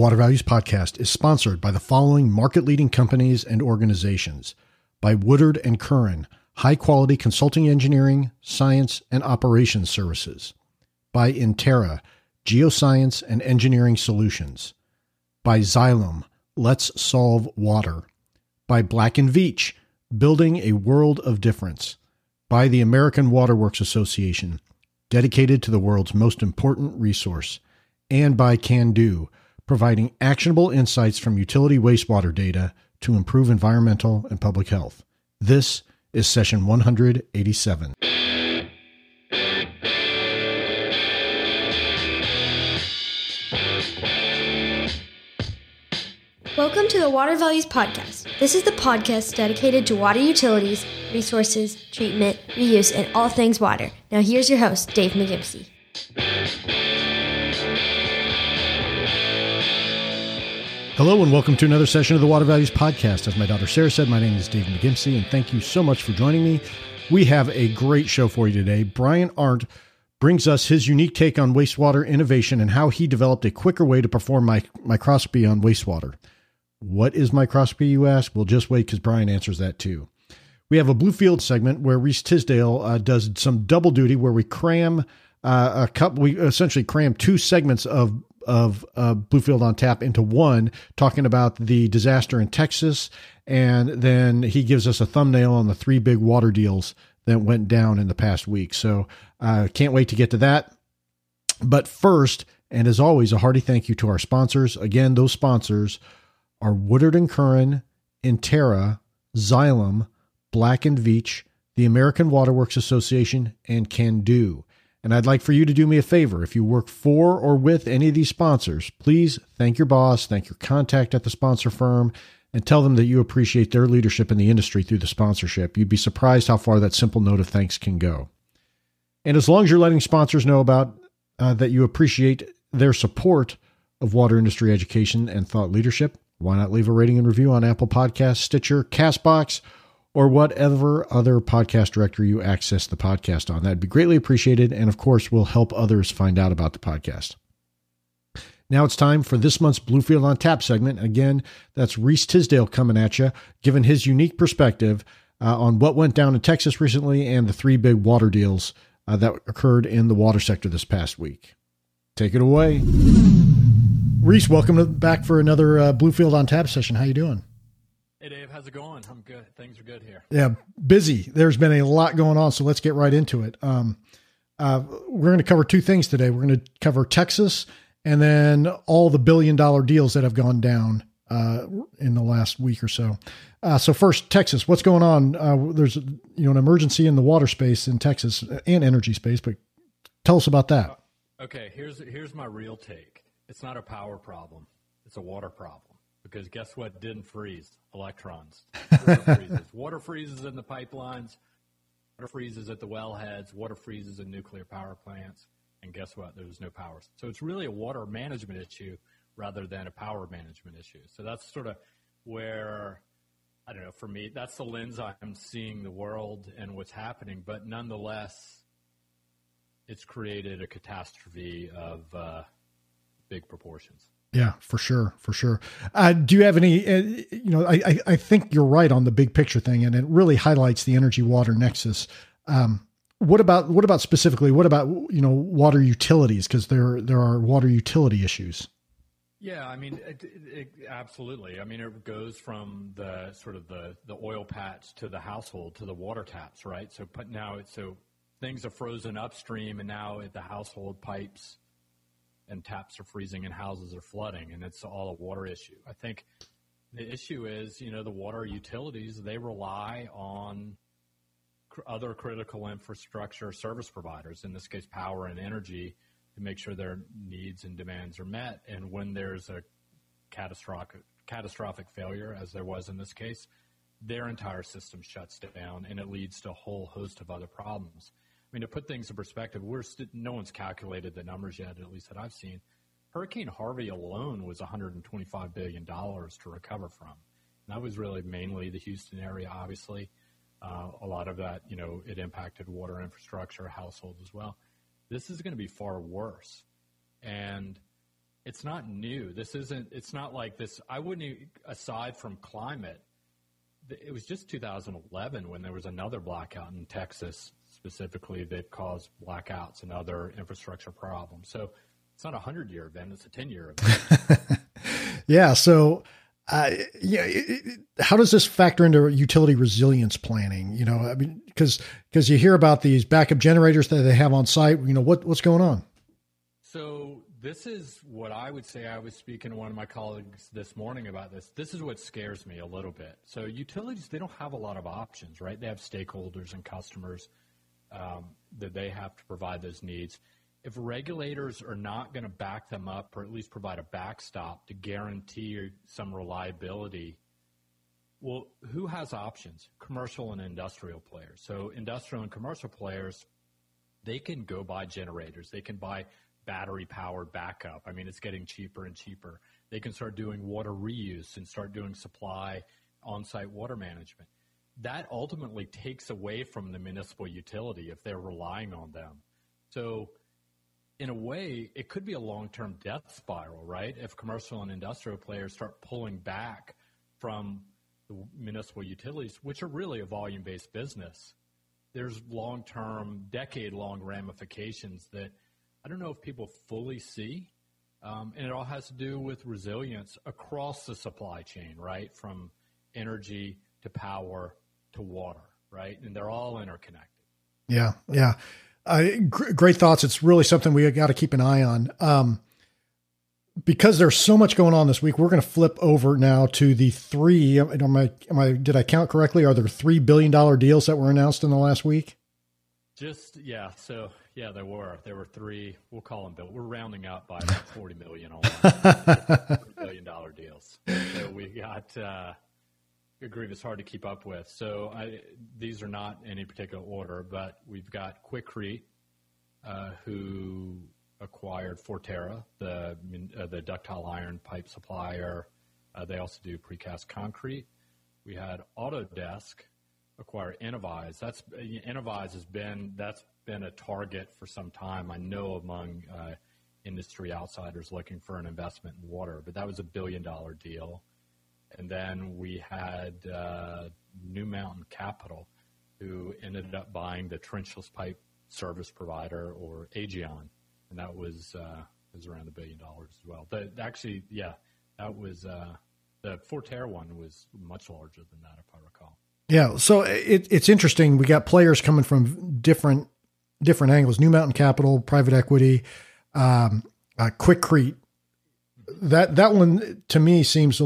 Water Values Podcast is sponsored by the following market leading companies and organizations by Woodard and Curran, high quality consulting engineering, science, and operations services, by Intera, geoscience and engineering solutions, by Xylem, Let's Solve Water, by Black and Veatch, building a world of difference, by the American Waterworks Association, dedicated to the world's most important resource, and by Kando providing actionable insights from utility wastewater data to improve environmental and public health. This is session 187. Welcome to the Water Values Podcast. This is the podcast dedicated to water utilities, resources, treatment, reuse, and all things water. Now, here's your host, Dave McGimsey. Hello and welcome to another session of the Water Values Podcast. As my daughter Sarah said, my name is Dave McGimsey, and thank you so much for joining me. We have a great show for you today. Brian Arndt brings us his unique take on wastewater innovation and how he developed a quicker way to perform my, microscopy on wastewater. What is microscopy, you ask? Well, just wait because Brian answers that too. We have a Bluefield segment where Reese Tisdale uh, does some double duty where we cram uh, a cup. We essentially cram two segments of of uh, Bluefield on Tap into one, talking about the disaster in Texas, and then he gives us a thumbnail on the three big water deals that went down in the past week. So uh, can't wait to get to that. But first, and as always, a hearty thank you to our sponsors. Again, those sponsors are Woodard and Curran, Intera, Xylem, Black and Veatch, the American Waterworks Association, and Kando. And I'd like for you to do me a favor. If you work for or with any of these sponsors, please thank your boss, thank your contact at the sponsor firm, and tell them that you appreciate their leadership in the industry through the sponsorship. You'd be surprised how far that simple note of thanks can go. And as long as you're letting sponsors know about uh, that you appreciate their support of water industry education and thought leadership, why not leave a rating and review on Apple Podcasts, Stitcher, Castbox, or whatever other podcast directory you access the podcast on. That'd be greatly appreciated. And of course, will help others find out about the podcast. Now it's time for this month's Bluefield on Tap segment. Again, that's Reese Tisdale coming at you, giving his unique perspective uh, on what went down in Texas recently and the three big water deals uh, that occurred in the water sector this past week. Take it away. Reese, welcome back for another uh, Bluefield on Tap session. How you doing? Hey Dave, how's it going? I'm good. Things are good here. Yeah, busy. There's been a lot going on, so let's get right into it. Um, uh, we're going to cover two things today. We're going to cover Texas and then all the billion dollar deals that have gone down uh, in the last week or so. Uh, so first, Texas. What's going on? Uh, there's you know an emergency in the water space in Texas and energy space, but tell us about that. Okay, here's here's my real take. It's not a power problem. It's a water problem because guess what didn't freeze? Electrons. Water freezes. water freezes in the pipelines. Water freezes at the wellheads. Water freezes in nuclear power plants. And guess what? There's no power. So it's really a water management issue rather than a power management issue. So that's sort of where, I don't know, for me, that's the lens I'm seeing the world and what's happening. But nonetheless, it's created a catastrophe of uh, big proportions. Yeah, for sure, for sure. Uh, do you have any? Uh, you know, I, I think you're right on the big picture thing, and it really highlights the energy water nexus. Um, what about what about specifically? What about you know water utilities? Because there there are water utility issues. Yeah, I mean, it, it, absolutely. I mean, it goes from the sort of the the oil patch to the household to the water taps, right? So, but now it's so things are frozen upstream, and now at the household pipes and taps are freezing and houses are flooding, and it's all a water issue. I think the issue is, you know, the water utilities they rely on cr- other critical infrastructure service providers, in this case, power and energy, to make sure their needs and demands are met. And when there's a catastrophic catastrophic failure, as there was in this case, their entire system shuts down, and it leads to a whole host of other problems. I mean, to put things in perspective, we're st- no one's calculated the numbers yet, at least that I've seen. Hurricane Harvey alone was 125 billion dollars to recover from. And that was really mainly the Houston area, obviously. Uh, a lot of that, you know, it impacted water infrastructure, households as well. This is going to be far worse. And it's not new. This isn't. It's not like this. I wouldn't. Aside from climate, it was just 2011 when there was another blackout in Texas specifically that cause blackouts and other infrastructure problems. So it's not a hundred year event; it's a 10 year event. yeah. So. Uh, yeah, it, it, how does this factor into utility resilience planning? You know, I mean, because because you hear about these backup generators that they have on site. You know, what what's going on? So this is what I would say. I was speaking to one of my colleagues this morning about this. This is what scares me a little bit. So utilities, they don't have a lot of options, right? They have stakeholders and customers um, that they have to provide those needs. If regulators are not going to back them up or at least provide a backstop to guarantee some reliability, well, who has options? Commercial and industrial players. So industrial and commercial players, they can go buy generators. They can buy battery powered backup. I mean, it's getting cheaper and cheaper. They can start doing water reuse and start doing supply on site water management. That ultimately takes away from the municipal utility if they're relying on them. So, in a way, it could be a long term death spiral, right? If commercial and industrial players start pulling back from the municipal utilities, which are really a volume based business, there's long term, decade long ramifications that I don't know if people fully see. Um, and it all has to do with resilience across the supply chain, right? From energy to power to water, right? And they're all interconnected. Yeah, yeah. Uh, gr- great thoughts. It's really something we got to keep an eye on. Um, because there's so much going on this week, we're going to flip over now to the three. Am I, am I, did I count correctly? Are there three billion dollar deals that were announced in the last week? Just yeah. So yeah, there were. There were three. We'll call them bill. We're rounding up by about forty million on billion dollar deals. So we got. Uh, Grievous hard to keep up with. So I, these are not in any particular order, but we've got Quikrete, uh, who acquired Forterra, the uh, the ductile iron pipe supplier. Uh, they also do precast concrete. We had Autodesk acquire Innovyze. That's Innovyze has been that's been a target for some time. I know among uh, industry outsiders looking for an investment in water, but that was a billion dollar deal. And then we had uh, New Mountain Capital, who ended up buying the trenchless pipe service provider or Aegion, and that was uh, was around a billion dollars as well. But actually, yeah, that was uh, the Forterra one was much larger than that, if I recall. Yeah, so it, it's interesting. We got players coming from different different angles. New Mountain Capital, private equity, um, uh, Quikrete. That that one to me seems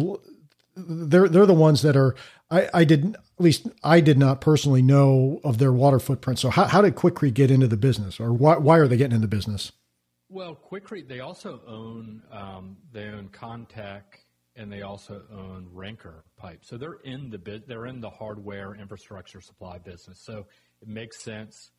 they're they're the ones that are. I, I didn't at least I did not personally know of their water footprint. So how how did Quikrete get into the business, or why why are they getting into the business? Well, Quikrete they also own um, they own Contech and they also own Rinker Pipe. So they're in the they're in the hardware infrastructure supply business. So it makes sense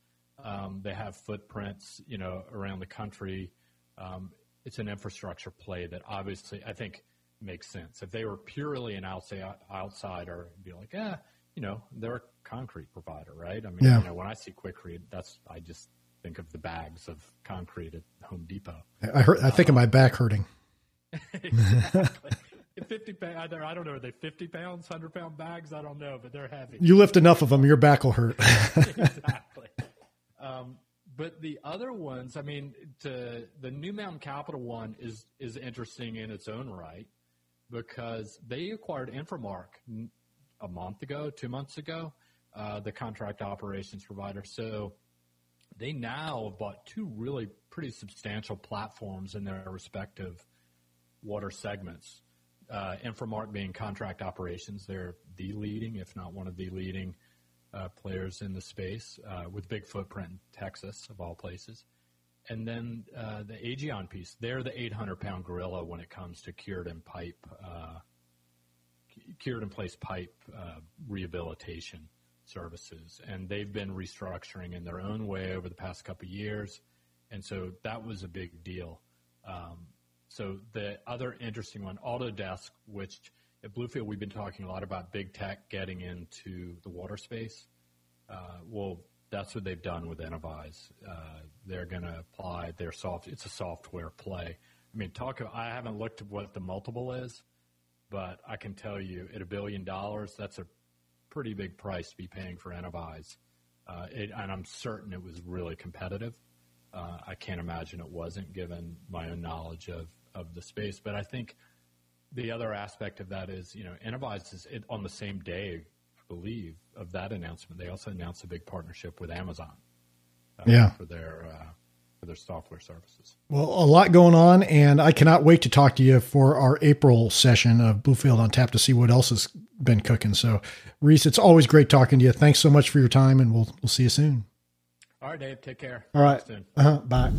um, they have footprints, you know, around the country. Um, it's an infrastructure play that obviously I think makes sense. If they were purely an outsider, it'd be like, yeah, you know, they're a concrete provider, right? I mean, yeah. you know, when I see Quikrete, that's I just think of the bags of concrete at Home Depot. I heard. I think um, of my back hurting. exactly. 50 pounds, I don't know, are they 50 pounds, 100 pound bags? I don't know, but they're heavy. You lift enough of them, your back will hurt. exactly. Um, but the other ones, I mean, to, the New Mountain Capital one is is interesting in its own right because they acquired Inframark a month ago, two months ago, uh, the contract operations provider. So they now have bought two really pretty substantial platforms in their respective water segments. Uh, being contract operations, they're the leading, if not one of the leading uh, players in the space uh, with big footprint in Texas, of all places. And then uh, the Aegion piece, they're the 800 pound gorilla when it comes to cured and pipe, uh, cured in place pipe uh, rehabilitation services. And they've been restructuring in their own way over the past couple of years. And so that was a big deal. Um, so the other interesting one, Autodesk, which at Bluefield, we've been talking a lot about big tech getting into the water space. Uh, well, that's what they've done with Innovyze. Uh, they're going to apply their soft. It's a software play I mean, talk. I haven't looked at what the multiple is, but I can tell you, at a billion dollars, that's a pretty big price to be paying for Innovyze. Uh, it, and I'm certain it was really competitive. Uh, I can't imagine it wasn't, given my own knowledge of, of the space. But I think the other aspect of that is, you know, Innovyze is it, on the same day, believe, of that announcement. They also announced a big partnership with Amazon. Uh, yeah. For their uh, for their software services. Well, a lot going on, and I cannot wait to talk to you for our April session of Bluefield on Tap to see what else has been cooking. So, Reese, it's always great talking to you. Thanks so much for your time, and we'll we'll see you soon. All right, Dave. Take care. All right. Uh-huh, bye.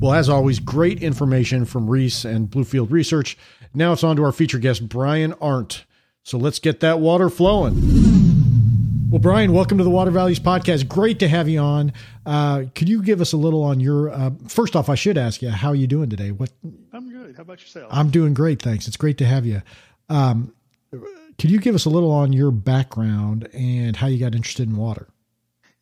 Well, as always, great information from Reese and Bluefield Research. Now it's on to our feature guest, Brian Arndt. So let's get that water flowing. Well, Brian, welcome to the Water Values Podcast. Great to have you on. Uh, could you give us a little on your? Uh, first off, I should ask you, how are you doing today? What? I'm good. How about yourself? I'm doing great, thanks. It's great to have you. Um, could you give us a little on your background and how you got interested in water?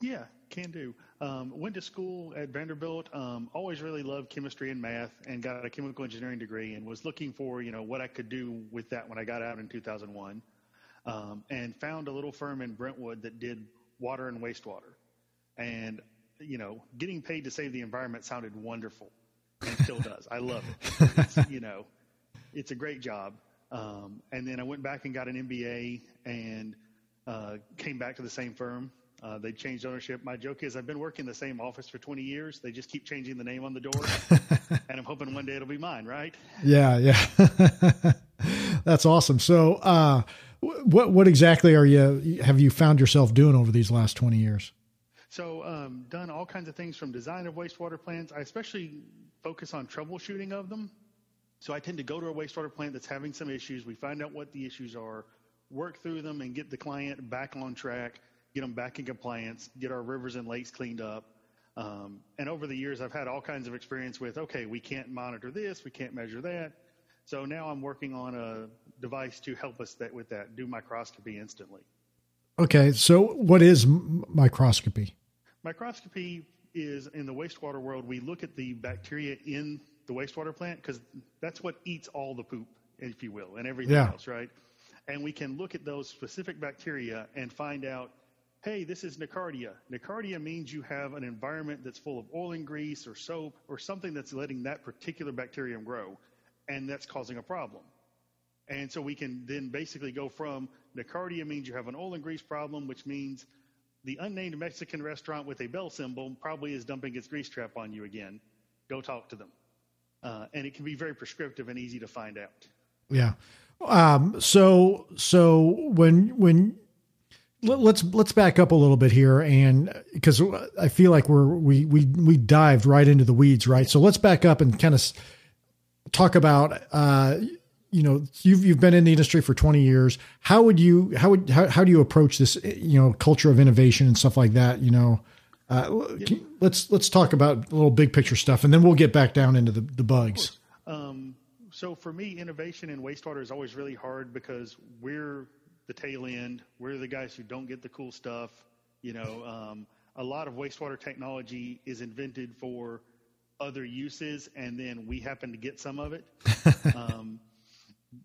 Yeah, can do. Um, went to school at Vanderbilt. Um, always really loved chemistry and math, and got a chemical engineering degree, and was looking for you know what I could do with that when I got out in 2001 um, and found a little firm in Brentwood that did water and wastewater. And, you know, getting paid to save the environment sounded wonderful and still does. I love it. It's, you know, it's a great job. Um, and then I went back and got an MBA and uh, came back to the same firm. Uh, they changed ownership. My joke is I've been working in the same office for 20 years. They just keep changing the name on the door, and I'm hoping one day it'll be mine, right? Yeah, yeah. That's awesome. So, uh, what what exactly are you have you found yourself doing over these last 20 years? So, um, done all kinds of things from design of wastewater plants. I especially focus on troubleshooting of them. So, I tend to go to a wastewater plant that's having some issues. We find out what the issues are, work through them, and get the client back on track, get them back in compliance, get our rivers and lakes cleaned up. Um, and over the years, I've had all kinds of experience with okay, we can't monitor this, we can't measure that. So now I'm working on a device to help us that with that, do microscopy instantly. Okay, so what is microscopy? Microscopy is in the wastewater world. We look at the bacteria in the wastewater plant because that's what eats all the poop, if you will, and everything yeah. else, right? And we can look at those specific bacteria and find out, hey, this is Nocardia. Nocardia means you have an environment that's full of oil and grease or soap or something that's letting that particular bacterium grow and that's causing a problem. And so we can then basically go from Nocardia means you have an oil and grease problem, which means the unnamed Mexican restaurant with a bell symbol probably is dumping its grease trap on you again. Go talk to them. Uh, and it can be very prescriptive and easy to find out. Yeah. Um, so, so when, when, let's let's back up a little bit here and because i feel like we're we we we dived right into the weeds right? So let's back up and kind of talk about uh, you know you've you've been in the industry for 20 years. How would you how would how, how do you approach this you know culture of innovation and stuff like that you know? Uh, yeah. let's let's talk about a little big picture stuff and then we'll get back down into the, the bugs. Um, so for me innovation in wastewater is always really hard because we're the tail end we're the guys who don't get the cool stuff you know um, a lot of wastewater technology is invented for other uses, and then we happen to get some of it. um,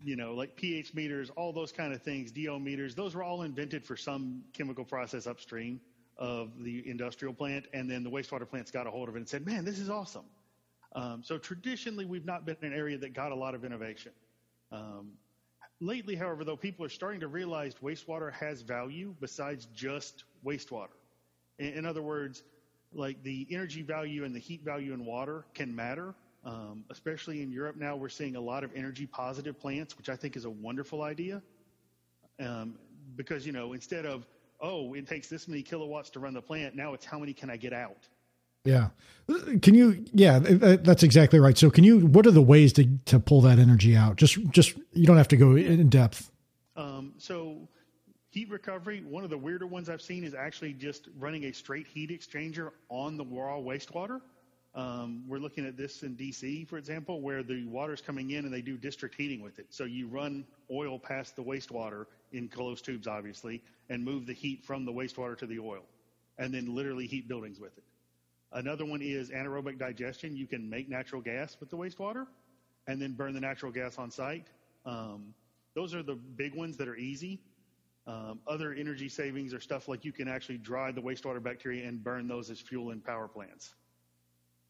you know, like pH meters, all those kind of things, DO meters, those were all invented for some chemical process upstream of the industrial plant. And then the wastewater plants got a hold of it and said, man, this is awesome. Um, so traditionally, we've not been an area that got a lot of innovation. Um, lately, however, though, people are starting to realize wastewater has value besides just wastewater. In, in other words, like the energy value and the heat value in water can matter. Um, especially in Europe now, we're seeing a lot of energy positive plants, which I think is a wonderful idea. Um, because, you know, instead of, oh, it takes this many kilowatts to run the plant, now it's how many can I get out? Yeah. Can you, yeah, that's exactly right. So can you, what are the ways to, to pull that energy out? Just, just, you don't have to go in depth. Um, so Heat recovery, one of the weirder ones I've seen is actually just running a straight heat exchanger on the raw wastewater. Um, we're looking at this in DC, for example, where the water's coming in and they do district heating with it. So you run oil past the wastewater in closed tubes, obviously, and move the heat from the wastewater to the oil, and then literally heat buildings with it. Another one is anaerobic digestion. You can make natural gas with the wastewater and then burn the natural gas on site. Um, those are the big ones that are easy. Um, other energy savings are stuff like you can actually dry the wastewater bacteria and burn those as fuel in power plants.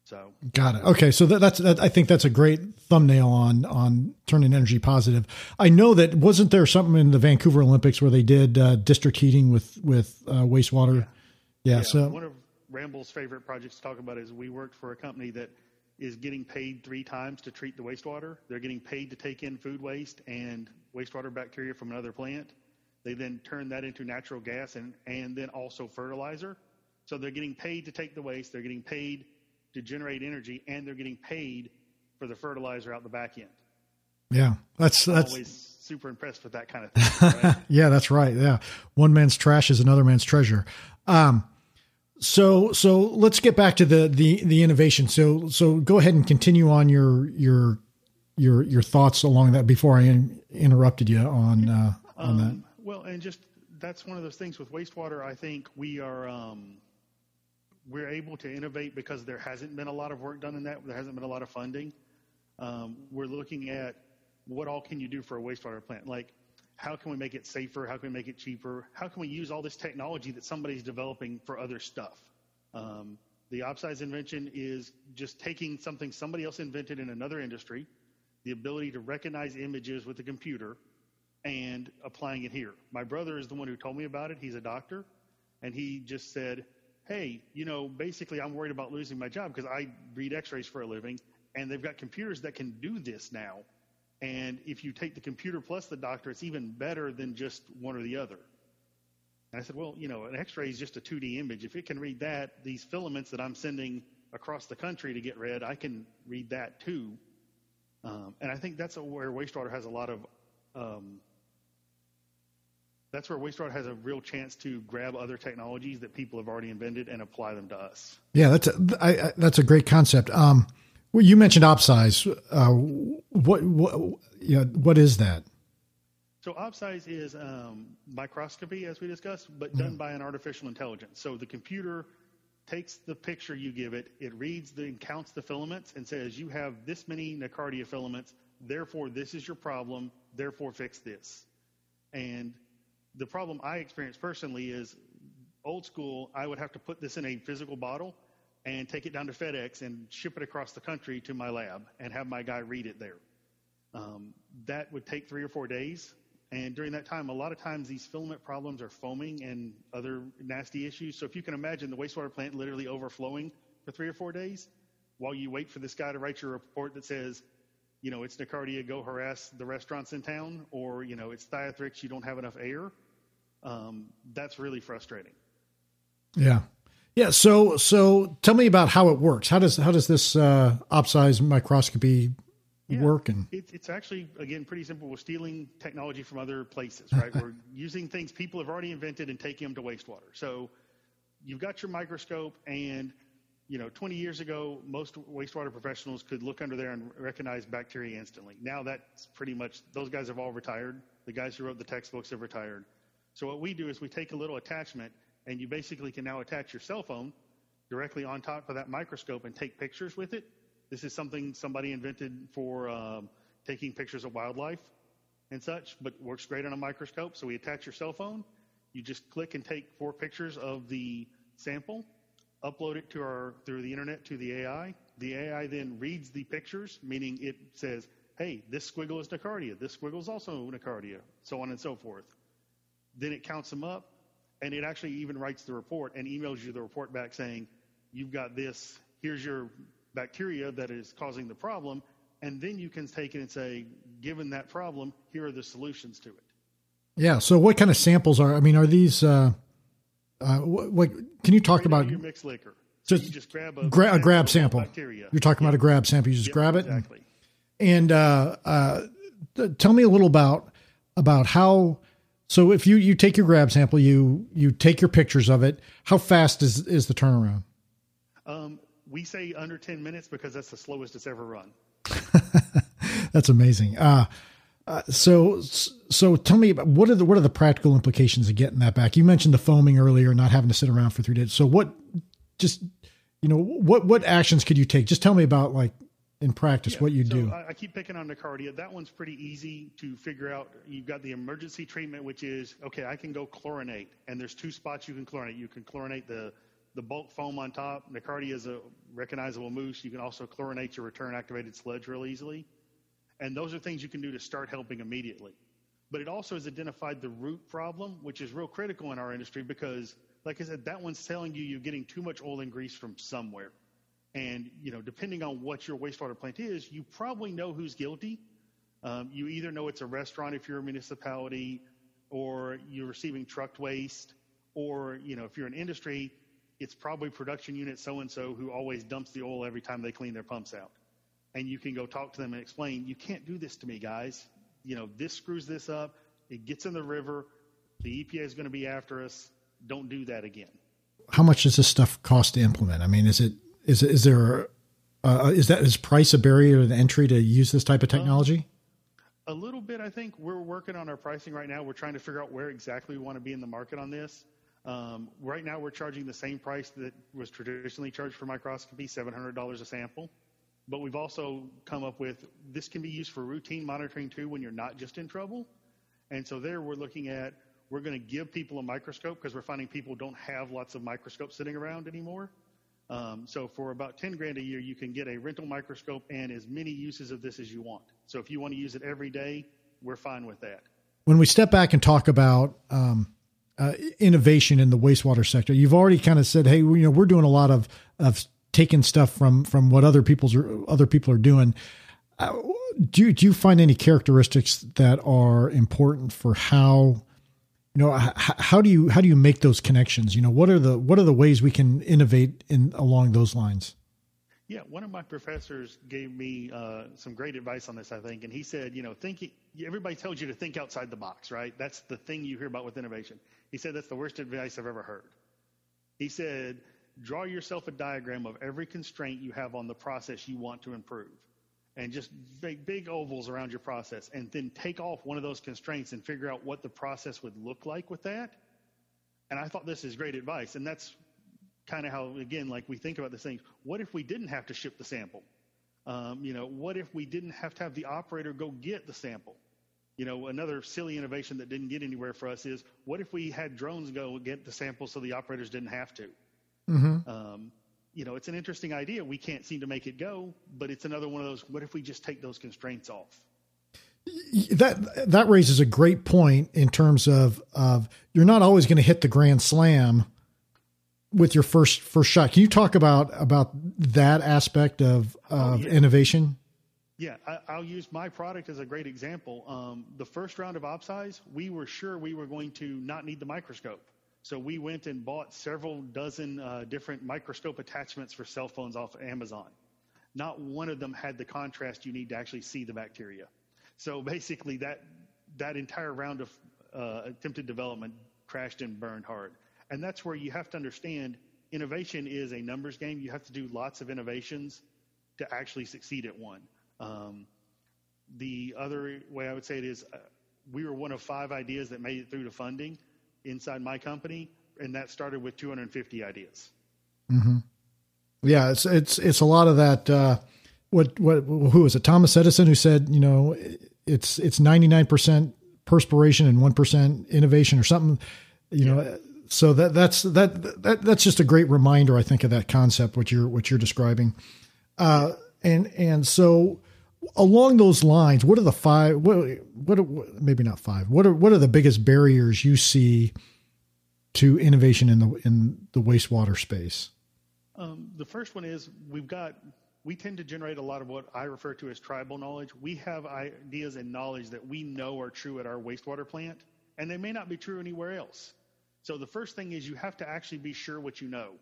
So got it. Okay, so that, that's that, I think that's a great thumbnail on on turning energy positive. I know that wasn't there something in the Vancouver Olympics where they did uh, district heating with with uh, wastewater. Yeah. yeah. So one of Ramboll's favorite projects to talk about is we worked for a company that is getting paid three times to treat the wastewater. They're getting paid to take in food waste and wastewater bacteria from another plant. They then turn that into natural gas and and then also fertilizer. So they're getting paid to take the waste. They're getting paid to generate energy, and they're getting paid for the fertilizer out the back end. Yeah, that's that's always super impressed with that kind of thing. Right? yeah, that's right. Yeah, one man's trash is another man's treasure. Um, so so let's get back to the the the innovation. So so go ahead and continue on your your your your thoughts along that before I in, interrupted you on uh, on um, that. Well, and just that's one of those things with wastewater. I think we are. Um, we're able to innovate because there hasn't been a lot of work done in that. There hasn't been a lot of funding. Um, we're looking at what all can you do for a wastewater plant? Like, how can we make it safer? How can we make it cheaper? How can we use all this technology that somebody's developing for other stuff? Um, the OppSize invention is just taking something somebody else invented in another industry, the ability to recognize images with a computer, and applying it here. My brother is the one who told me about it. He's a doctor, and he just said, hey, you know, basically I'm worried about losing my job because I read x-rays for a living and they've got computers that can do this now. And if you take the computer plus the doctor, it's even better than just one or the other. And I said, well, you know, an x-ray is just a 2D image. If it can read that, these filaments that I'm sending across the country to get read, I can read that too. Um, and I think that's where wastewater has a lot of um, that's where wastewater has a real chance to grab other technologies that people have already invented and apply them to us. Yeah, that's a, I, I, that's a great concept. Um, well, you mentioned OppSize. Uh, what what you know, what is that? So OppSize is um, microscopy, as we discussed, but done mm-hmm. by an artificial intelligence. So the computer takes the picture you give it, it reads the and counts the filaments, and says you have this many Nocardia filaments. Therefore, this is your problem. Therefore, fix this. And the problem I experienced personally is old school, I would have to put this in a physical bottle and take it down to FedEx and ship it across the country to my lab and have my guy read it there. Um, that would take three or four days. And during that time, a lot of times these filament problems are foaming and other nasty issues. So if you can imagine the wastewater plant literally overflowing for three or four days while you wait for this guy to write your report that says, you know, it's Nocardia, go harass the restaurants in town, or, you know, it's Thiothrix, you don't have enough air um, that's really frustrating. Yeah. Yeah. So, so tell me about how it works. How does, how does this, uh, OppSize microscopy yeah, work? And it, it's actually, again, pretty simple. We're stealing technology from other places, right? We're using things people have already invented and taking them to wastewater. So you've got your microscope and, you know, 20 years ago, most wastewater professionals could look under there and recognize bacteria instantly. Now that's pretty much, those guys have all retired. The guys who wrote the textbooks have retired. So what we do is we take a little attachment and you basically can now attach your cell phone directly on top of that microscope and take pictures with it. This is something somebody invented for um, taking pictures of wildlife and such, but works great on a microscope. So we attach your cell phone. You just click and take four pictures of the sample, upload it to our through the internet to the AI. The AI then reads the pictures, meaning it says, "Hey, this squiggle is Nocardia. This squiggle is also Nocardia," so on and so forth. Then it counts them up, and it actually even writes the report and emails you the report back saying, "You've got this. Here's your bacteria that is causing the problem." And then you can take it and say, "Given that problem, here are the solutions to it." Yeah. So, what kind of samples are? I mean, are these? Uh, uh, what, what can you talk about? Your mixed liquor. So just, just grab a, gra- a grab sample. Bacteria. You're talking about a grab sample. You just grab it. Exactly. And, and uh, uh, tell me a little about about how so if you you take your grab sample, you you take your pictures of it. How fast is is the turnaround? Um, we say under ten minutes because that's the slowest it's ever run. that's amazing. Uh, uh, so so tell me about what are the what are the practical implications of getting that back? You mentioned the foaming earlier, not having to sit around for three days. So what? Just you know, what what actions could you take? Just tell me about like in practice Yeah, what you so do. I, I keep picking on Nocardia. That one's pretty easy to figure out. You've got the emergency treatment, which is okay. I can go chlorinate, and there's two spots you can chlorinate. You can chlorinate the the bulk foam on top. Nocardia is a recognizable mousse. You can also chlorinate your return activated sludge real easily, and those are things you can do to start helping immediately. But it also has identified the root problem, which is real critical in our industry because, like I said, that one's telling you you're getting too much oil and grease from somewhere. And, you know, depending on what your wastewater plant is, you probably know who's guilty. Um, you either know it's a restaurant if you're a municipality, or you're receiving trucked waste, or, you know, if you're an industry, it's probably production unit so and so who always dumps the oil every time they clean their pumps out. And you can go talk to them and explain, you can't do this to me, guys. You know, this screws this up. It gets in the river. The EPA is going to be after us. Don't do that again. How much does this stuff cost to implement? I mean, is it is is there uh, is that is price a barrier to entry to use this type of technology? A little bit, I think. We're working on our pricing right now. We're trying to figure out where exactly we want to be in the market on this. Um, right now, we're charging the same price that was traditionally charged for microscopy, $700 a sample. But we've also come up with this can be used for routine monitoring too when you're not just in trouble. And so there we're looking at we're going to give people a microscope because we're finding people don't have lots of microscopes sitting around anymore. Um, so for about 10 grand a year, you can get a rental microscope and as many uses of this as you want. So if you want to use it every day, we're fine with that. When we step back and talk about um, uh, innovation in the wastewater sector, you've already kind of said, "Hey, you know, we're doing a lot of of taking stuff from from what other people's other people are doing." Uh, do do you find any characteristics that are important for how you know h- how do you how do you make those connections you know what are the what are the ways we can innovate in along those lines Yeah, one of my professors gave me uh, some great advice on this, I think, and he said, you know, thinking. Everybody tells you to think outside the box, right? That's the thing you hear about with innovation. He said that's the worst advice I've ever heard. He said, draw yourself a diagram of every constraint you have on the process you want to improve, and just big, big ovals around your process, and then take off one of those constraints and figure out what the process would look like with that. And I thought this is great advice, and that's kind of how, again, like we think about this thing. What if we didn't have to ship the sample? Um, you know, what if we didn't have to have the operator go get the sample? You know, another silly innovation that didn't get anywhere for us is what if we had drones go get the sample so the operators didn't have to? mm-hmm. Um, you know, it's an interesting idea. We can't seem to make it go, but it's another one of those. What if we just take those constraints off? that that raises a great point in terms of of you're not always going to hit the grand slam with your first first shot. Can you talk about about that aspect of of yeah. innovation? Yeah, I, I'll use my product as a great example. Um, the first round of OpSize, we were sure we were going to not need the microscope. So we went and bought several dozen uh, different microscope attachments for cell phones off Amazon. Not one of them had the contrast you need to actually see the bacteria. So basically, that that entire round of uh, attempted development crashed and burned hard. And that's where you have to understand innovation is a numbers game. You have to do lots of innovations to actually succeed at one. Um, the other way I would say it is uh, we were one of five ideas that made it through to funding inside my company, and that started with 250 ideas. Mm-hmm. Yeah, it's it's it's a lot of that. Uh, what what who was it? Thomas Edison who said, you know, it's it's 99 percent perspiration and one percent innovation or something. You yeah. know, so that that's that that that's just a great reminder, I think, of that concept what you're what you're describing. Uh, and and so along those lines, what are the five? What what, what maybe not five? What are what are the biggest barriers you see to innovation in the in the wastewater space? Um, the first one is we've got we tend to generate a lot of what I refer to as tribal knowledge. We have ideas and knowledge that we know are true at our wastewater plant, and they may not be true anywhere else. So the first thing is you have to actually be sure what you know.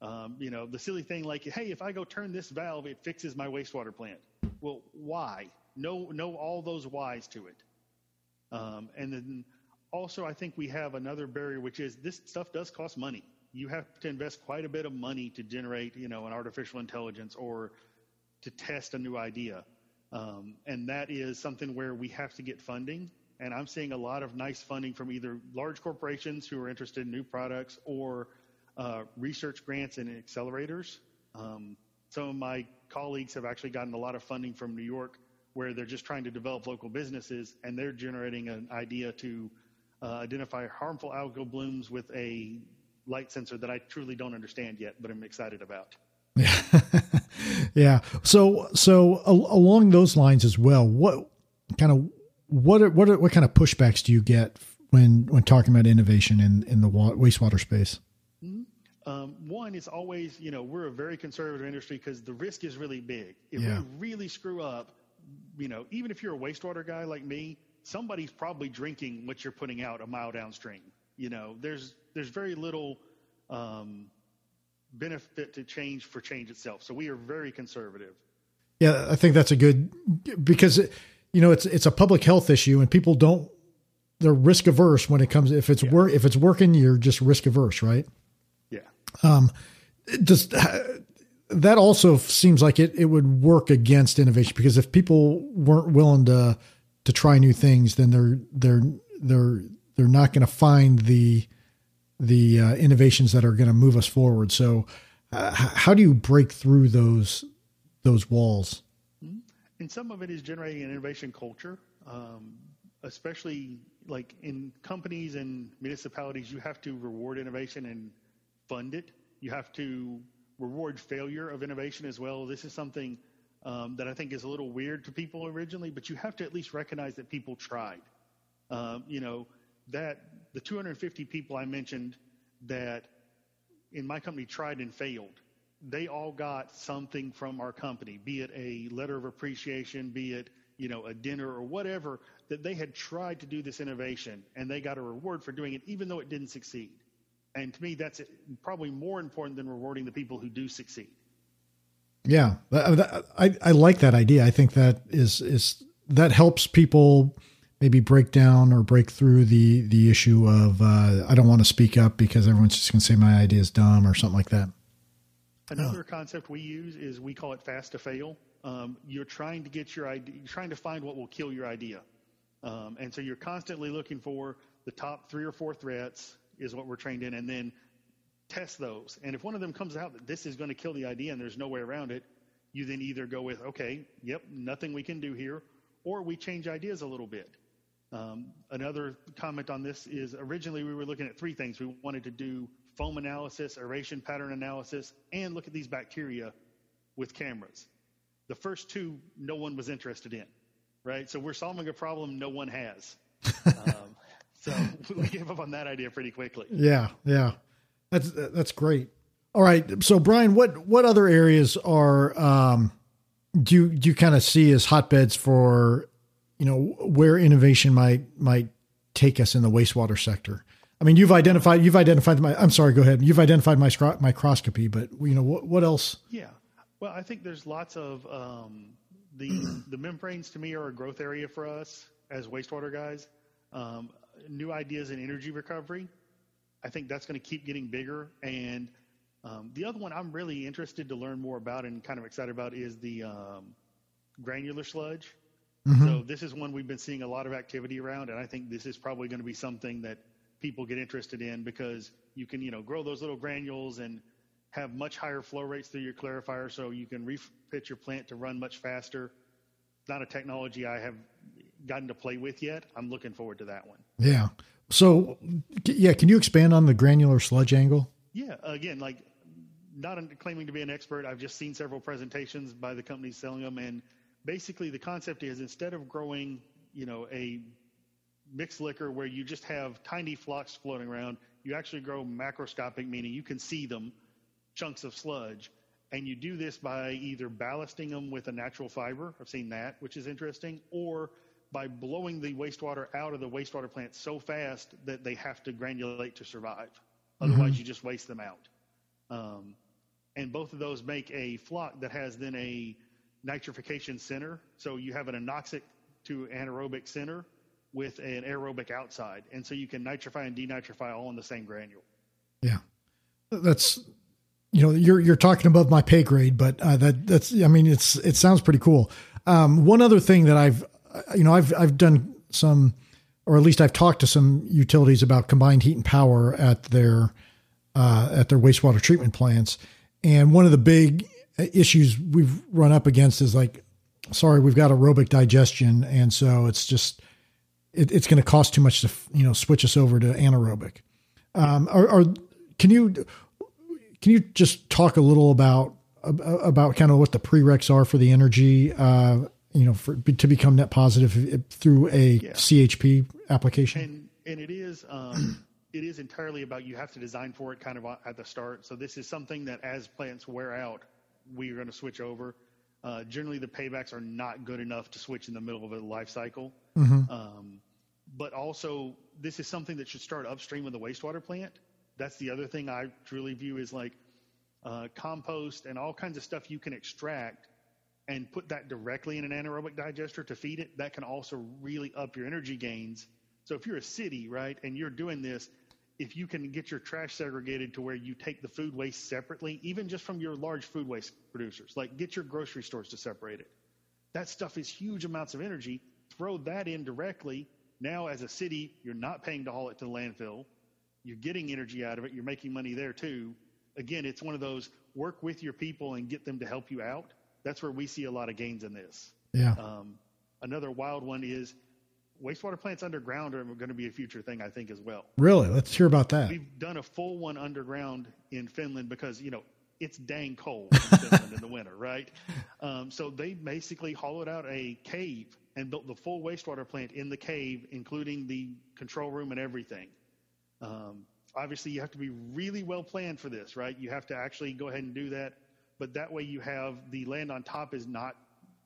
Um, you know, the silly thing like, hey, if I go turn this valve, it fixes my wastewater plant. Well, why? Know know all those whys to it. Um, and then also, I think we have another barrier, which is this stuff does cost money. You have to invest quite a bit of money to generate, you know, an artificial intelligence or to test a new idea. Um, and that is something where we have to get funding. And I'm seeing a lot of nice funding from either large corporations who are interested in new products or uh, research grants and accelerators. Um, some of my colleagues have actually gotten a lot of funding from New York where they're just trying to develop local businesses and they're generating an idea to uh, identify harmful algal blooms with a light sensor that I truly don't understand yet, but I'm excited about. Yeah. yeah. So, so along those lines as well, what kind of, what, what, what kind of pushbacks do you get when, when talking about innovation in, in the wastewater space? Um, one is always, you know, we're a very conservative industry because the risk is really big. If yeah. we really screw up, you know, even if you're a wastewater guy like me, somebody's probably drinking what you're putting out a mile downstream. You know, there's there's very little um, benefit to change for change itself. So we are very conservative. Yeah, I think that's a good because you know it's it's a public health issue and people don't they're risk averse when it comes if it's yeah. work if it's working you're just risk averse, right? Um, does that also seems like it, it would work against innovation because if people weren't willing to to try new things, then they're they're they're they're not going to find the the uh, innovations that are going to move us forward. So, uh, how do you break through those those walls? Mm-hmm. And some of it is generating an innovation culture, um, especially like in companies and municipalities. You have to reward innovation and fund it. You have to reward failure of innovation as well. This is something um, that I think is a little weird to people originally, but you have to at least recognize that people tried. Um, you know, that the 250 people I mentioned that in my company tried and failed, they all got something from our company, be it a letter of appreciation, be it, you know, a dinner or whatever, that they had tried to do this innovation and they got a reward for doing it, even though it didn't succeed. And to me, that's probably more important than rewarding the people who do succeed. Yeah, I, I like that idea. I think that is is that helps people maybe break down or break through the the issue of uh, I don't want to speak up because everyone's just going to say my idea is dumb or something like that. Another oh. concept we use is we call it fast to fail. Um, you're trying to get your idea, you're trying to find what will kill your idea, um, and so you're constantly looking for the top three or four threats is what we're trained in, and then test those. And if one of them comes out that this is going to kill the idea and there's no way around it, you then either go with, okay, yep, nothing we can do here, or we change ideas a little bit. Um, another comment on this is originally we were looking at three things. We wanted to do foam analysis, aeration pattern analysis, and look at these bacteria with cameras. The first two, no one was interested in, right? So we're solving a problem no one has. um, so we gave up on that idea pretty quickly. Yeah, yeah, that's that's great. All right, so Brian, what what other areas are um, do you, do you kind of see as hotbeds for you know where innovation might might take us in the wastewater sector? I mean, you've identified you've identified my. I'm sorry, go ahead. You've identified my microscopy, but you know what what else? Yeah, well, I think there's lots of um, the the membranes to me are a growth area for us as wastewater guys. Um, new ideas in energy recovery. I think that's going to keep getting bigger. And um, the other one I'm really interested to learn more about and kind of excited about is the um, granular sludge. Mm-hmm. So this is one we've been seeing a lot of activity around, and I think this is probably going to be something that people get interested in because you can, you know, grow those little granules and have much higher flow rates through your clarifier, so you can refit your plant to run much faster. Not a technology I have gotten to play with yet. I'm looking forward to that one. Yeah. So, yeah, can you expand on the granular sludge angle? Yeah. Again, like not claiming to be an expert, I've just seen several presentations by the companies selling them, and basically the concept is instead of growing, you know, a mixed liquor where you just have tiny flocks floating around, you actually grow macroscopic, meaning you can see them, chunks of sludge. And you do this by either ballasting them with a natural fiber. I've seen that, which is interesting, or by blowing the wastewater out of the wastewater plant so fast that they have to granulate to survive. Otherwise, mm-hmm. you just waste them out. Um, and both of those make a flock that has then a nitrification center. So you have an anoxic to anaerobic center with an aerobic outside. And so you can nitrify and denitrify all in the same granule. Yeah. That's, you know, you're, you're talking above my pay grade, but uh, that that's, I mean, it's, it sounds pretty cool. Um, one other thing that I've, you know, I've I've done some, or at least I've talked to some utilities about combined heat and power at their uh, at their wastewater treatment plants, and one of the big issues we've run up against is like, sorry, we've got aerobic digestion, and so it's just it, it's going to cost too much to you know switch us over to anaerobic. Um, or, can you can you just talk a little about about kind of what the prereqs are for the energy, uh, you know, for, to become net positive through a yeah. CHP application? And, and it is um, it is entirely about you have to design for it kind of at the start. So this is something that as plants wear out, we are going to switch over. Uh, generally, the paybacks are not good enough to switch in the middle of a life cycle. Mm-hmm. Um, but also, this is something that should start upstream of the wastewater plant. That's the other thing I truly view is like uh, compost and all kinds of stuff you can extract and put that directly in an anaerobic digester to feed it. That can also really up your energy gains. So if you're a city, right, and you're doing this, if you can get your trash segregated to where you take the food waste separately, even just from your large food waste producers, like get your grocery stores to separate it. That stuff is huge amounts of energy. Throw that in directly. Now, as a city, you're not paying to haul it to the landfill. You're getting energy out of it. You're making money there too. Again, it's one of those work with your people and get them to help you out. That's where we see a lot of gains in this. Yeah. Um, another wild one is wastewater plants underground are going to be a future thing, I think, as well. Really? Let's hear about that. We've done a full one underground in Finland because, you know, it's dang cold in Finland in the winter, right? Um, so they basically hollowed out a cave and built the full wastewater plant in the cave, including the control room and everything. Um, obviously, you have to be really well planned for this, right? You have to actually go ahead and do that. But that way, you have the land on top is not,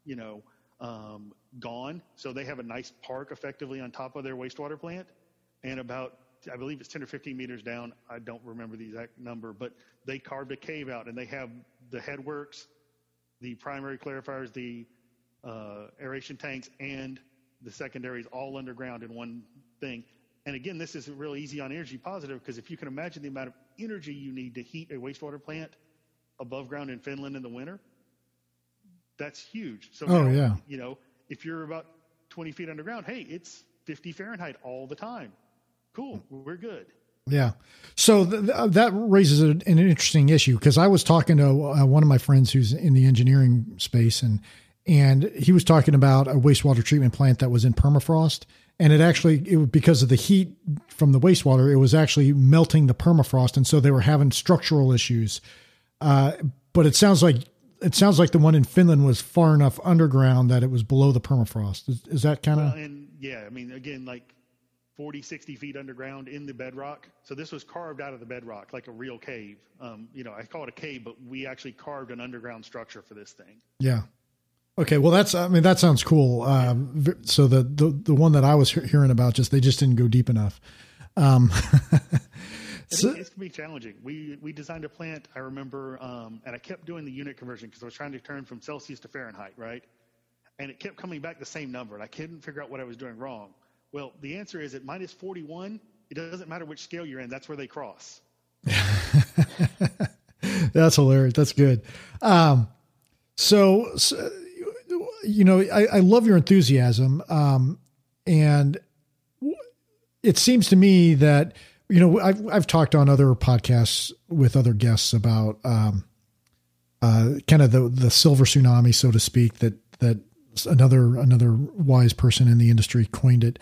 you know, um, gone. So they have a nice park effectively on top of their wastewater plant. And about, I believe it's 10 or 15 meters down. I don't remember the exact number, but they carved a cave out and they have the headworks, the primary clarifiers, the uh, aeration tanks, and the secondaries all underground in one thing. And again, this is really easy on energy positive because if you can imagine the amount of energy you need to heat a wastewater plant above ground in Finland in the winter, that's huge. So, oh, now, yeah. you know, if you're about 20 feet underground, hey, it's 50 Fahrenheit all the time. Cool, we're good. Yeah. So th- th- that raises an, an interesting issue because I was talking to uh, one of my friends who's in the engineering space and and he was talking about a wastewater treatment plant that was in permafrost and it actually it because of the heat from the wastewater it was actually melting the permafrost and so they were having structural issues uh, but it sounds like it sounds like the one in Finland was far enough underground that it was below the permafrost. Is, is that kind of? Well, and yeah, I mean, again, like 40, 60 feet underground in the bedrock. So this was carved out of the bedrock like a real cave. Um, you know, I call it a cave, but we actually carved an underground structure for this thing. Yeah. Okay. Well, that's, I mean, that sounds cool. Um, so the, the, the one that I was hearing about, just, they just didn't go deep enough. Um, So, it's gonna be challenging. We we designed a plant. I remember, um, and I kept doing the unit conversion because I was trying to turn from Celsius to Fahrenheit, right? And it kept coming back the same number, and I couldn't figure out what I was doing wrong. Well, the answer is at minus 41. It doesn't matter which scale you're in. That's where they cross. that's hilarious. That's good. Um, so, so, you know, I, I love your enthusiasm, um, and it seems to me that you know, I've I've talked on other podcasts with other guests about um, uh, kind of the the silver tsunami, so to speak. That that another another wise person in the industry coined it.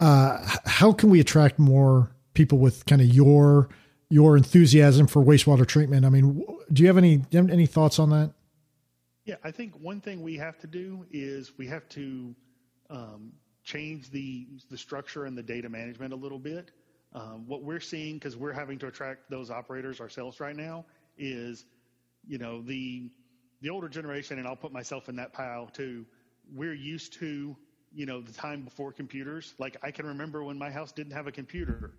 Uh, how can we attract more people with kind of your your enthusiasm for wastewater treatment? I mean, do you have any any thoughts on that? Yeah, I think one thing we have to do is we have to um, change the the structure and the data management a little bit. Um, what we're seeing, because we're having to attract those operators ourselves right now, is, you know, the the older generation, and I'll put myself in that pile too. We're used to, you know, the time before computers. Like I can remember when my house didn't have a computer.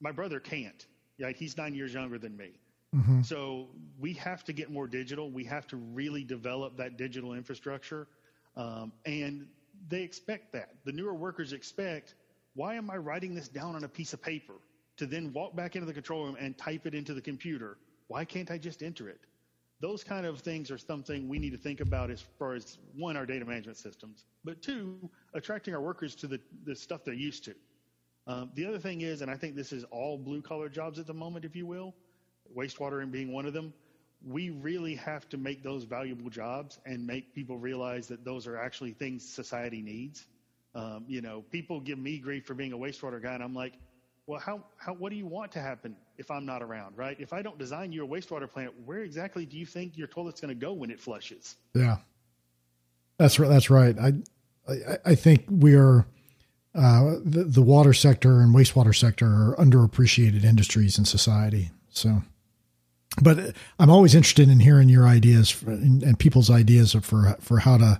My brother can't. Right? He's nine years younger than me. Mm-hmm. So we have to get more digital. We have to really develop that digital infrastructure, um, and they expect that. The newer workers expect why am I writing this down on a piece of paper to then walk back into the control room and type it into the computer? Why can't I just enter it? Those kind of things are something we need to think about as far as one, our data management systems, but two, attracting our workers to the, the stuff they're used to. Um, the other thing is, and I think this is all blue collar jobs at the moment, if you will, wastewater and being one of them, we really have to make those valuable jobs and make people realize that those are actually things society needs. Um, you know, people give me grief for being a wastewater guy, and I'm like, well, how, how, what do you want to happen if I'm not around, right? If I don't design you a wastewater plant, where exactly do you think your toilet's going to go when it flushes? Yeah, that's right. That's right. I, I, I think we are, uh, the, the water sector and wastewater sector are underappreciated industries in society. So, but I'm always interested in hearing your ideas for, and, and people's ideas for, for how to,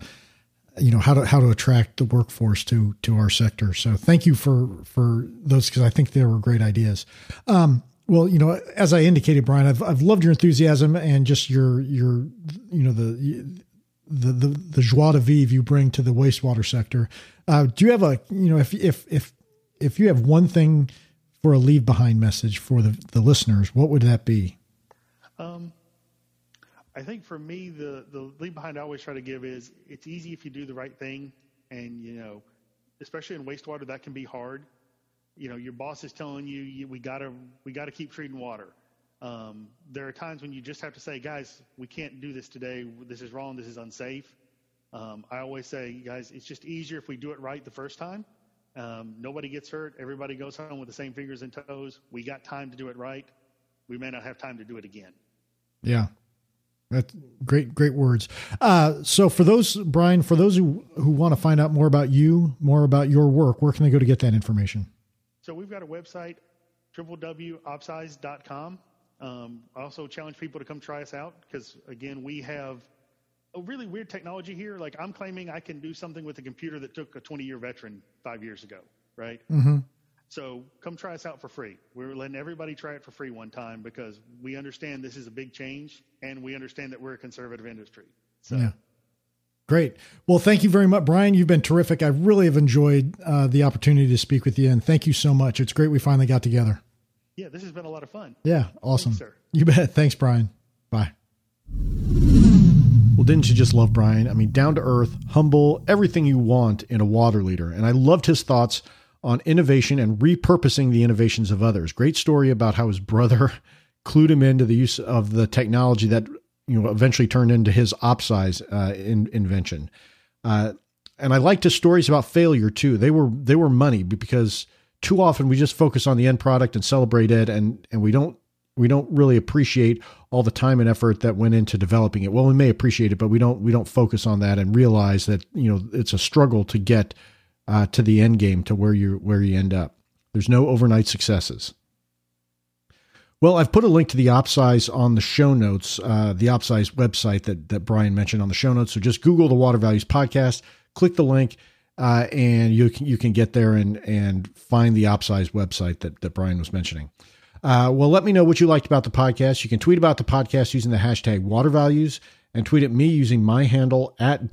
you know how to how to attract the workforce to to our sector. So thank you for for those because I think they were great ideas. Um, well, you know, as I indicated, Brian, I've I've loved your enthusiasm and just your your you know the the the, the joie de vivre you bring to the wastewater sector. Uh, do you have a you know if if if if you have one thing for a leave behind message for the the listeners, what would that be? Um, I think for me, the the lead behind I always try to give is it's easy if you do the right thing, and you know, especially in wastewater, that can be hard. You know, your boss is telling you, you we gotta we gotta keep treating water. Um, there are times when you just have to say, guys, we can't do this today. This is wrong. This is unsafe. Um, I always say, guys, it's just easier if we do it right the first time. Um, nobody gets hurt. Everybody goes home with the same fingers and toes. We got time to do it right. We may not have time to do it again. Yeah, that's great, great words. Uh, so for those, Brian, for those who, who want to find out more about you, more about your work, where can they go to get that information? So we've got a website, www.opsize.com. Um, I also challenge people to come try us out because again, we have a really weird technology here. Like I'm claiming I can do something with a computer that took a 20 year veteran five years ago, right? Mm-hmm. So come try us out for free. We're letting everybody try it for free one time because we understand this is a big change and we understand that we're a conservative industry. So. Yeah. Great. Well, thank you very much, Brian. You've been terrific. I really have enjoyed uh, the opportunity to speak with you, and thank you so much. It's great we finally got together. Yeah, this has been a lot of fun. Yeah, awesome. Thanks, you bet. Thanks, Brian. Bye. Well, didn't you just love Brian? I mean, down to earth, humble, everything you want in a water leader. And I loved his thoughts on innovation and repurposing the innovations of others. Great story about how his brother clued him into the use of the technology that you know eventually turned into his OpSize uh, in, invention. Uh, and I liked his stories about failure too. They were they were money because too often we just focus on the end product and celebrate it, and and we don't we don't really appreciate all the time and effort that went into developing it. Well, we may appreciate it, but we don't we don't focus on that and realize that you know it's a struggle to get uh, to the end game to where you where you end up. There's no overnight successes. Well, I've put a link to the OpSize on the show notes, uh, the OpSize website that that Brian mentioned on the show notes. So just Google the Water Values Podcast, click the link, uh, and you can you can get there and and find the OpSize website that that Brian was mentioning. Uh, well, let me know what you liked about the podcast. You can tweet about the podcast using the hashtag Water Values and tweet at me using my handle at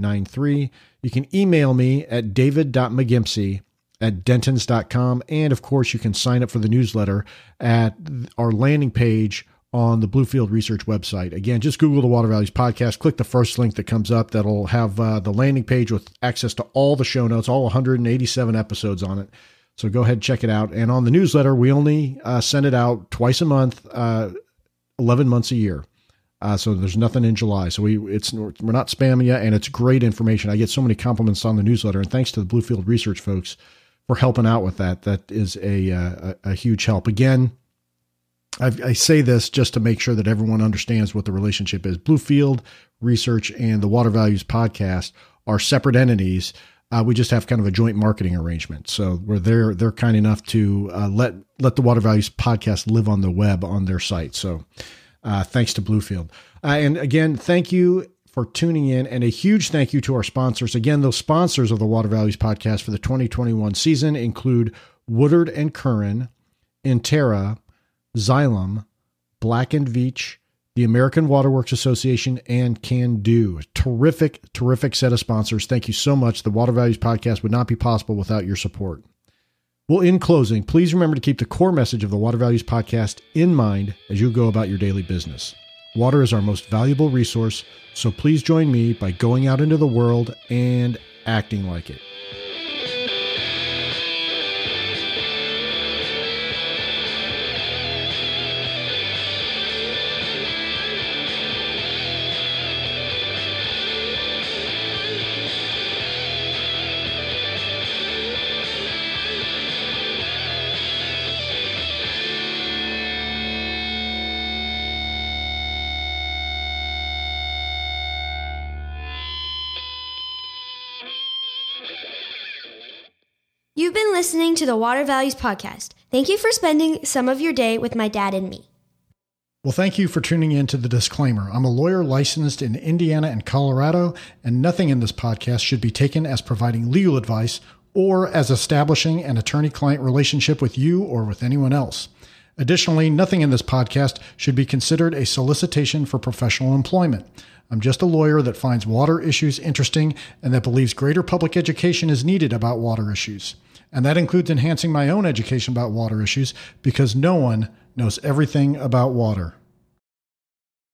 DTM1993. You can email me at david.mcgimpsey at dentons.com. And of course, you can sign up for the newsletter at our landing page on the Bluefield Research website. Again, just Google the Water Values podcast, click the first link that comes up. That'll have uh, the landing page with access to all the show notes, all 187 episodes on it. So go ahead and check it out. And on the newsletter, we only uh, send it out twice a month, uh, 11 months a year. Uh, so there's nothing in July. So we it's we're not spamming you, and it's great information. I get so many compliments on the newsletter, and thanks to the Bluefield Research folks for helping out with that. That is a uh, a, a huge help. Again, I've, i say this just to make sure that everyone understands what the relationship is. Bluefield Research and the Water Values Podcast are separate entities. Uh, we just have kind of a joint marketing arrangement. So where they're they're kind enough to uh, let let the Water Values Podcast live on the web on their site. So uh, thanks to Bluefield. Uh, and again, thank you for tuning in and a huge thank you to our sponsors. Again, those sponsors of the Water Values podcast for the 2021 season include Woodard and Curran, Intera, Xylem, Black and Veatch, the American Waterworks Association, and Kando. Terrific, terrific set of sponsors. Thank you so much. The Water Values podcast would not be possible without your support. Well, in closing, please remember to keep the core message of the Water Values podcast in mind as you go about your daily business. Water is our most valuable resource, so please join me by going out into the world and acting like it. The Water Values Podcast. Thank you for spending some of your day with my dad and me. Well, thank you for tuning in to the disclaimer. I'm a lawyer licensed in Indiana and Colorado, and nothing in this podcast should be taken as providing legal advice or as establishing an attorney client relationship with you or with anyone else. Additionally, nothing in this podcast should be considered a solicitation for professional employment. I'm just a lawyer that finds water issues interesting and that believes greater public education is needed about water issues. And that includes enhancing my own education about water issues because no one knows everything about water.